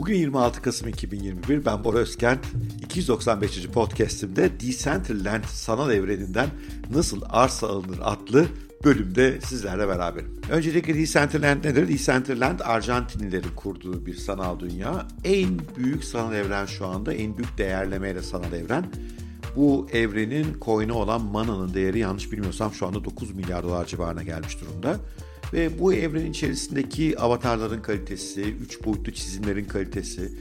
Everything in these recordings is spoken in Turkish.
Bugün 26 Kasım 2021. Ben Bora Özkent. 295. podcast'imde Decentraland sanal evreninden nasıl arsa alınır adlı bölümde sizlerle beraberim. Öncelikle Decentraland nedir? Decentraland Arjantinlilerin kurduğu bir sanal dünya. En büyük sanal evren şu anda, en büyük değerlemeyle sanal evren. Bu evrenin coin'i olan Mana'nın değeri yanlış bilmiyorsam şu anda 9 milyar dolar civarına gelmiş durumda. Ve bu evrenin içerisindeki avatarların kalitesi, üç boyutlu çizimlerin kalitesi,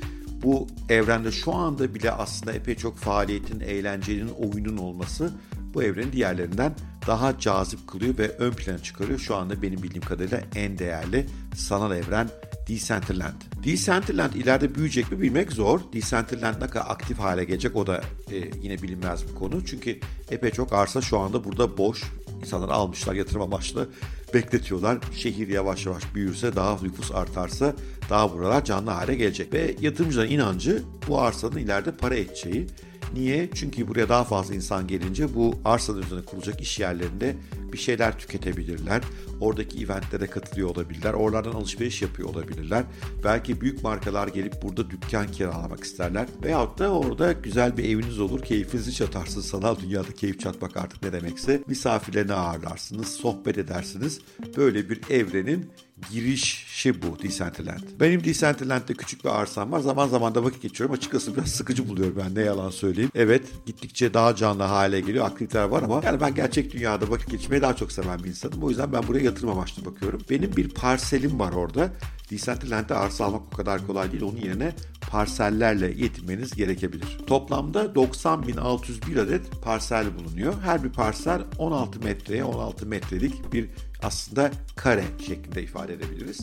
bu evrende şu anda bile aslında epey çok faaliyetin, eğlencenin, oyunun olması bu evrenin diğerlerinden daha cazip kılıyor ve ön plana çıkarıyor. Şu anda benim bildiğim kadarıyla en değerli sanal evren Decentraland. Decentraland ileride büyüyecek mi bilmek zor. Decentraland ne kadar aktif hale gelecek o da e, yine bilinmez bir konu. Çünkü epey çok arsa şu anda burada boş. İnsanlar almışlar yatırım amaçlı bekletiyorlar. Şehir yavaş yavaş büyürse, daha nüfus artarsa daha buralar canlı hale gelecek. Ve yatırımcıların inancı bu arsanın ileride para edeceği. Niye? Çünkü buraya daha fazla insan gelince bu arsanın üzerine kurulacak iş yerlerinde bir şeyler tüketebilirler. Oradaki eventlere katılıyor olabilirler. Oralardan alışveriş yapıyor olabilirler. Belki büyük markalar gelip burada dükkan kiralamak isterler. Veyahut da orada güzel bir eviniz olur. Keyfinizi çatarsınız. Sanal dünyada keyif çatmak artık ne demekse. Misafirlerini ağırlarsınız, sohbet edersiniz. Böyle bir evrenin girişi bu Decentraland. Benim Decentraland'de küçük bir arsam var. Zaman zaman da vakit geçiyorum. Açıkçası biraz sıkıcı buluyorum ben ne yalan söyleyeyim. Evet gittikçe daha canlı hale geliyor. Aktiviteler var ama yani ben gerçek dünyada vakit geçirmeyi daha çok seven bir insanım. O yüzden ben buraya yatırım amaçlı bakıyorum. Benim bir parselim var orada. Decentraland'de arsa almak o kadar kolay değil. Onun yerine parsellerle yetinmeniz gerekebilir. Toplamda 90.601 adet parsel bulunuyor. Her bir parsel 16 metreye 16 metrelik bir aslında kare şeklinde ifade edebiliriz.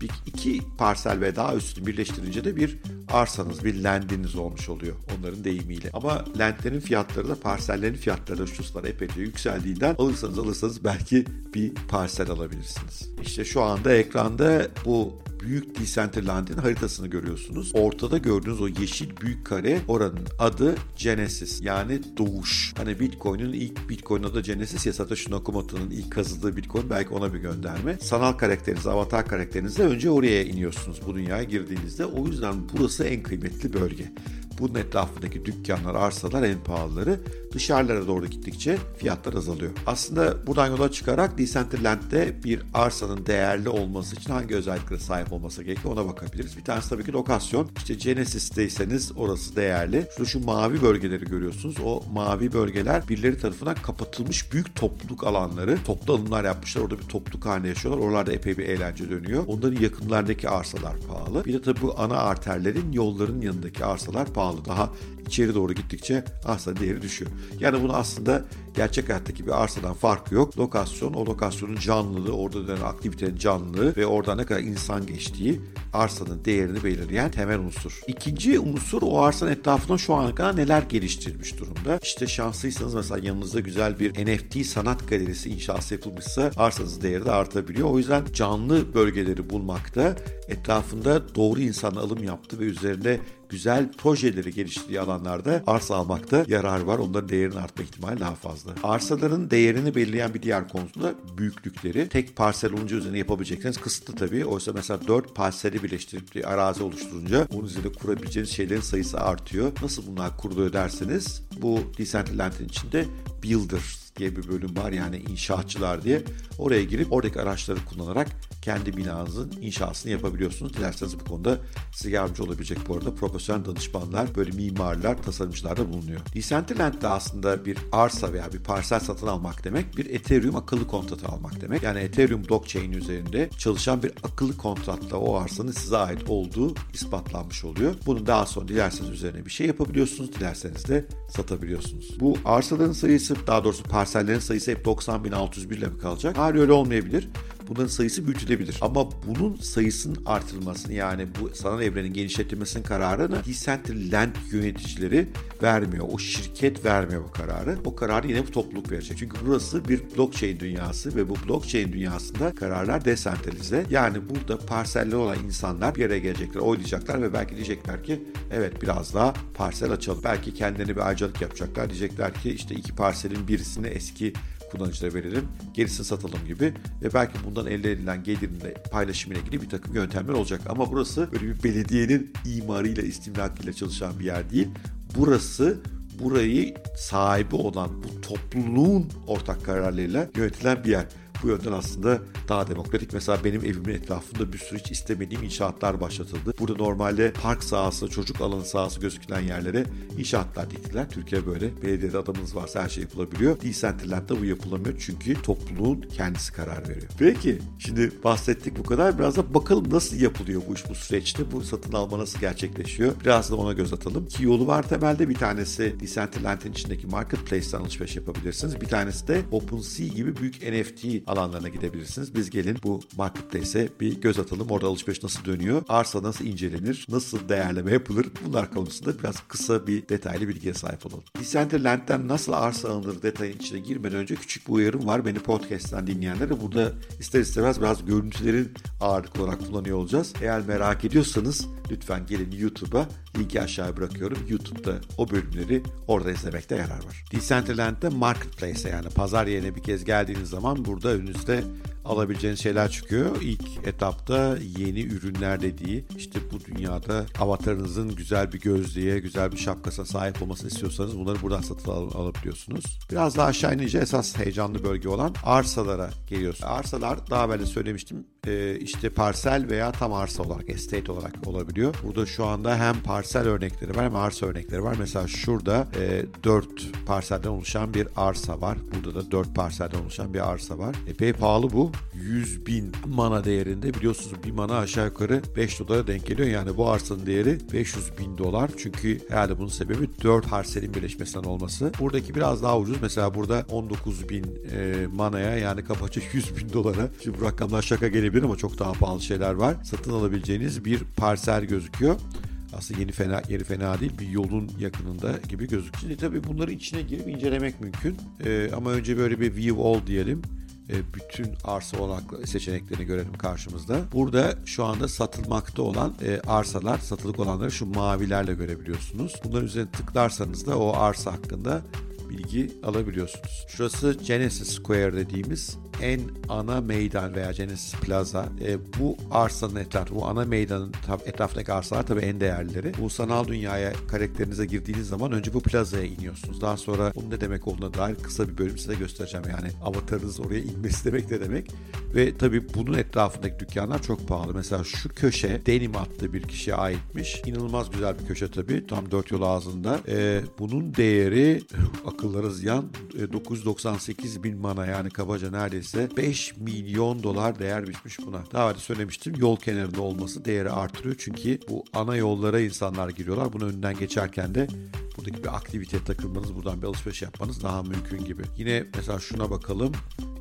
Bir, iki parsel ve daha üstünü birleştirince de bir arsanız, bir landiniz olmuş oluyor onların deyimiyle. Ama landlerin fiyatları da parsellerin fiyatları da şu sıralar epeyce yükseldiğinden alırsanız alırsanız belki bir parsel alabilirsiniz. İşte şu anda ekranda bu büyük Decentraland'in haritasını görüyorsunuz. Ortada gördüğünüz o yeşil büyük kare oranın adı Genesis yani doğuş. Hani Bitcoin'in ilk Bitcoin adı Genesis ya Satoshi Nakamoto'nun ilk kazıdığı Bitcoin belki ona bir gönderme. Sanal karakteriniz, avatar karakterinizle önce oraya iniyorsunuz bu dünyaya girdiğinizde. O yüzden burası en kıymetli bölge. Bunun etrafındaki dükkanlar, arsalar en pahalıları. Dışarılara doğru gittikçe fiyatlar azalıyor. Aslında buradan yola çıkarak Decentraland'de bir arsanın değerli olması için hangi özelliklere sahip olması gerekiyor ona bakabiliriz. Bir tanesi tabii ki lokasyon. İşte Genesis'teyseniz orası değerli. Şurada şu mavi bölgeleri görüyorsunuz. O mavi bölgeler birileri tarafından kapatılmış büyük topluluk alanları. Toplu alımlar yapmışlar. Orada bir topluluk haline yaşıyorlar. Oralarda epey bir eğlence dönüyor. Onların yakınlardaki arsalar pahalı. Bir de tabii bu ana arterlerin yolların yanındaki arsalar pahalı pahalı. Daha içeri doğru gittikçe arsa değeri düşüyor. Yani bunu aslında gerçek hayattaki bir arsadan farkı yok. Lokasyon, o lokasyonun canlılığı, orada dönen aktivitenin canlılığı ve orada ne kadar insan geçtiği arsanın değerini belirleyen temel unsur. İkinci unsur o arsanın etrafında şu ana kadar neler geliştirilmiş durumda. İşte şanslıysanız mesela yanınızda güzel bir NFT sanat galerisi inşası yapılmışsa arsanızın değeri de artabiliyor. O yüzden canlı bölgeleri bulmakta, etrafında doğru insan alım yaptı ve üzerinde güzel projeleri geliştirdiği alanlarda arsa almakta yarar var. Onların değerinin artma ihtimali daha fazla. Arsaların değerini belirleyen bir diğer konu da büyüklükleri. Tek parsel olunca üzerine yapabileceksiniz kısıtlı tabii. Oysa mesela 4 parseli birleştirip bir arazi oluşturunca onun üzerine kurabileceğiniz şeylerin sayısı artıyor. Nasıl bunlar kuruluyor derseniz bu Decentraland'in içinde Builders diye bir bölüm var yani inşaatçılar diye. Oraya girip oradaki araçları kullanarak kendi binanızın inşasını yapabiliyorsunuz. Dilerseniz bu konuda size yardımcı olabilecek bu arada profesyonel danışmanlar, böyle mimarlar, tasarımcılar da bulunuyor. Decentraland de aslında bir arsa veya bir parsel satın almak demek, bir Ethereum akıllı kontratı almak demek. Yani Ethereum blockchain üzerinde çalışan bir akıllı kontratla o arsanın size ait olduğu ispatlanmış oluyor. Bunu daha sonra dilerseniz üzerine bir şey yapabiliyorsunuz, dilerseniz de satabiliyorsunuz. Bu arsaların sayısı, daha doğrusu parsellerin sayısı hep 90.601 ile mi kalacak? Hayır öyle olmayabilir bunların sayısı büyütülebilir. Ama bunun sayısının artırılmasını yani bu sanal evrenin genişletilmesinin kararını Decentraland yöneticileri vermiyor. O şirket vermiyor bu kararı. O kararı yine bu topluluk verecek. Çünkü burası bir blockchain dünyası ve bu blockchain dünyasında kararlar desentralize. Yani burada parseller olan insanlar bir yere gelecekler, oylayacaklar ve belki diyecekler ki evet biraz daha parsel açalım. Belki kendilerine bir ayrıcalık yapacaklar. Diyecekler ki işte iki parselin birisini eski kullanıcılara verelim. Gerisini satalım gibi ve belki bundan elde edilen gelirin de paylaşımıyla ilgili bir takım yöntemler olacak. Ama burası böyle bir belediyenin imarıyla, istimlakıyla çalışan bir yer değil. Burası burayı sahibi olan bu topluluğun ortak kararlarıyla yönetilen bir yer. Bu yönden aslında daha demokratik. Mesela benim evimin etrafında bir sürü hiç istemediğim inşaatlar başlatıldı. Burada normalde park sahası, çocuk alanı sahası gözükülen yerlere inşaatlar diktiler. Türkiye böyle. Belediyede adamınız varsa her şey yapılabiliyor. Decentraland'da bu yapılamıyor çünkü topluluğun kendisi karar veriyor. Peki şimdi bahsettik bu kadar. Biraz da bakalım nasıl yapılıyor bu iş bu süreçte. Bu satın alma nasıl gerçekleşiyor? Biraz da ona göz atalım. İki yolu var temelde. Bir tanesi Decentraland'in içindeki marketplace'ten alışveriş yapabilirsiniz. Bir tanesi de OpenSea gibi büyük NFT alanlarına gidebilirsiniz. Biz gelin bu marketplace'e bir göz atalım. Orada alışveriş nasıl dönüyor? Arsa nasıl incelenir? Nasıl değerleme yapılır? Bunlar konusunda biraz kısa bir detaylı bilgiye sahip olalım. Decentraland'den nasıl arsa alınır detayın içine girmeden önce küçük bir uyarım var. Beni podcast'ten dinleyenlere burada ister istemez biraz görüntülerin ağırlık olarak kullanıyor olacağız. Eğer merak ediyorsanız lütfen gelin YouTube'a linki aşağıya bırakıyorum. YouTube'da o bölümleri orada izlemekte yarar var. Decentraland'de marketplace'e yani pazar yerine bir kez geldiğiniz zaman burada önünüzde alabileceğiniz şeyler çıkıyor. İlk etapta yeni ürünler dediği işte bu dünyada avatarınızın güzel bir gözlüğe, güzel bir şapkasına sahip olmasını istiyorsanız bunları buradan satın al- alabiliyorsunuz. Biraz daha aşağı inince esas heyecanlı bölge olan arsalara geliyorsunuz. Arsalar daha evvel söylemiştim e, işte parsel veya tam arsa olarak, estate olarak olabiliyor. Burada şu anda hem parsel örnekleri var hem arsa örnekleri var. Mesela şurada e, 4 parselden oluşan bir arsa var. Burada da 4 parselden oluşan bir arsa var. Epey pahalı bu. 100 bin mana değerinde biliyorsunuz bir mana aşağı yukarı 5 dolara denk geliyor. Yani bu arsanın değeri 500 bin dolar. Çünkü herhalde bunun sebebi 4 parselin birleşmesinden olması. Buradaki biraz daha ucuz. Mesela burada 19 bin e, manaya yani kabaca 100 bin dolara. Şimdi bu rakamlar şaka gelebilir ama çok daha pahalı şeyler var. Satın alabileceğiniz bir parsel gözüküyor aslında yeni fena yeri fena değil bir yolun yakınında gibi gözüküyor. Şimdi tabii bunları içine girip incelemek mümkün. Ee, ama önce böyle bir view all diyelim. Ee, bütün arsa olanaklı seçeneklerini görelim karşımızda. Burada şu anda satılmakta olan e, arsalar, satılık olanları şu mavilerle görebiliyorsunuz. Bunların üzerine tıklarsanız da o arsa hakkında bilgi alabiliyorsunuz. Şurası Genesis Square dediğimiz en ana meydan veya Genesis Plaza. E, bu arsanın etrafı, bu ana meydanın etrafındaki arsalar tabii en değerlileri. Bu sanal dünyaya karakterinize girdiğiniz zaman önce bu plazaya iniyorsunuz. Daha sonra bunun ne demek olduğuna dair kısa bir bölüm size göstereceğim. Yani avatarınız oraya inmesi demek ne demek. Ve tabii bunun etrafındaki dükkanlar çok pahalı. Mesela şu köşe Denim adlı bir kişiye aitmiş. İnanılmaz güzel bir köşe tabii. Tam dört yol ağzında. E, bunun değeri akıllara ziyan e, 998 bin mana yani kabaca neredeyse 5 milyon dolar değer biçmiş buna. Daha önce söylemiştim yol kenarında olması değeri artırıyor. Çünkü bu ana yollara insanlar giriyorlar. Bunun önünden geçerken de buradaki bir aktiviteye takılmanız, buradan bir alışveriş yapmanız daha mümkün gibi. Yine mesela şuna bakalım.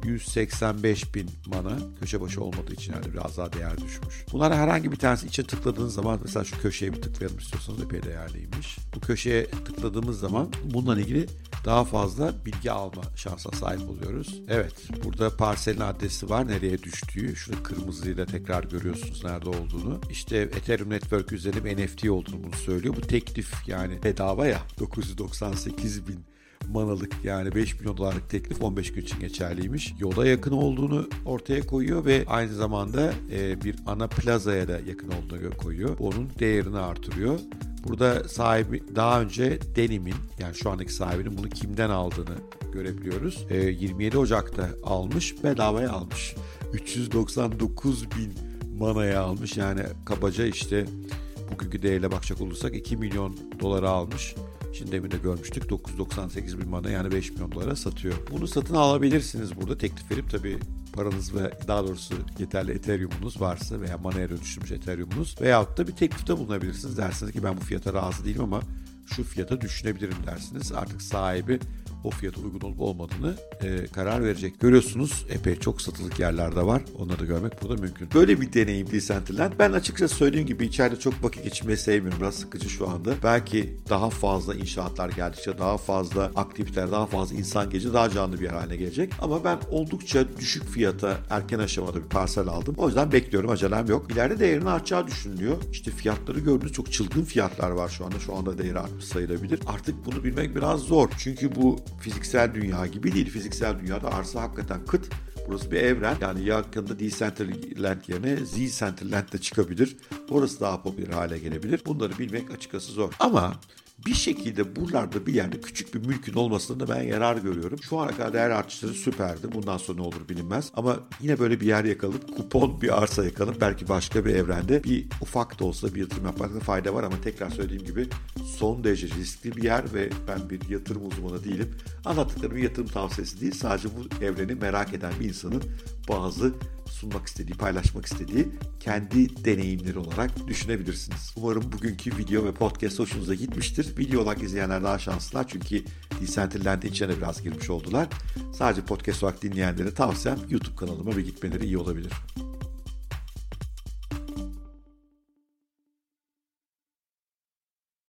185 bin mana köşe başı olmadığı için yani biraz daha değer düşmüş. Bunlara herhangi bir tanesi içe tıkladığınız zaman mesela şu köşeye bir tıklayalım istiyorsanız epey değerliymiş. Bu köşeye tıkladığımız zaman bununla ilgili daha fazla bilgi alma şansına sahip oluyoruz. Evet burada parselin adresi var nereye düştüğü. Şurada kırmızıyla tekrar görüyorsunuz nerede olduğunu. İşte Ethereum Network üzerinde NFT olduğunu bunu söylüyor. Bu teklif yani bedava ya 998 bin manalık yani 5 milyon dolarlık teklif 15 gün için geçerliymiş. Yola yakın olduğunu ortaya koyuyor ve aynı zamanda e, bir ana plazaya da yakın olduğunu koyuyor. Onun değerini artırıyor. Burada sahibi daha önce Denim'in yani şu andaki sahibinin bunu kimden aldığını görebiliyoruz. E, 27 Ocak'ta almış bedavaya almış. 399 bin manaya almış yani kabaca işte bugünkü değerle bakacak olursak 2 milyon dolara almış. Şimdi demin de görmüştük 998 bin mana yani 5 milyon dolara satıyor. Bunu satın alabilirsiniz burada teklif verip tabii paranız ve daha doğrusu yeterli Ethereum'unuz varsa veya manaya dönüştürmüş Ethereum'unuz veyahut da bir teklifte bulunabilirsiniz. Dersiniz ki ben bu fiyata razı değilim ama şu fiyata düşünebilirim dersiniz. Artık sahibi o fiyata uygun olup olmadığını e, karar verecek. Görüyorsunuz epey çok satılık yerlerde var. Onları da görmek burada mümkün. Böyle bir deneyim Decentraland. Ben açıkçası söylediğim gibi içeride çok vakit geçirmeyi sevmiyorum. Biraz sıkıcı şu anda. Belki daha fazla inşaatlar geldikçe daha fazla aktiviteler, daha fazla insan gelince daha canlı bir haline gelecek. Ama ben oldukça düşük fiyata erken aşamada bir parsel aldım. O yüzden bekliyorum. Acelem yok. İleride değerinin artacağı düşünülüyor. İşte fiyatları gördüğünüz çok çılgın fiyatlar var şu anda. Şu anda değeri artmış sayılabilir. Artık bunu bilmek biraz zor. Çünkü bu fiziksel dünya gibi değil. Fiziksel dünyada arsa hakikaten kıt. Burası bir evren. Yani yakında Decentraland yerine Z-Centerland de çıkabilir. Orası daha popüler hale gelebilir. Bunları bilmek açıkçası zor. Ama bir şekilde buralarda bir yerde küçük bir mülkün olmasında ben yarar görüyorum. Şu ana kadar değer artışları süperdi. Bundan sonra ne olur bilinmez. Ama yine böyle bir yer yakalıp kupon bir arsa yakalıp belki başka bir evrende bir ufak da olsa bir yatırım yapmakta fayda var ama tekrar söylediğim gibi son derece riskli bir yer ve ben bir yatırım uzmanı değilim. Anlattıklarım yatırım tavsiyesi değil. Sadece bu evreni merak eden bir insanın bazı sunmak istediği, paylaşmak istediği kendi deneyimleri olarak düşünebilirsiniz. Umarım bugünkü video ve podcast hoşunuza gitmiştir. Video olarak izleyenler daha şanslılar çünkü Decentraland'in içine biraz girmiş oldular. Sadece podcast olarak dinleyenlere tavsiyem YouTube kanalıma bir gitmeleri iyi olabilir.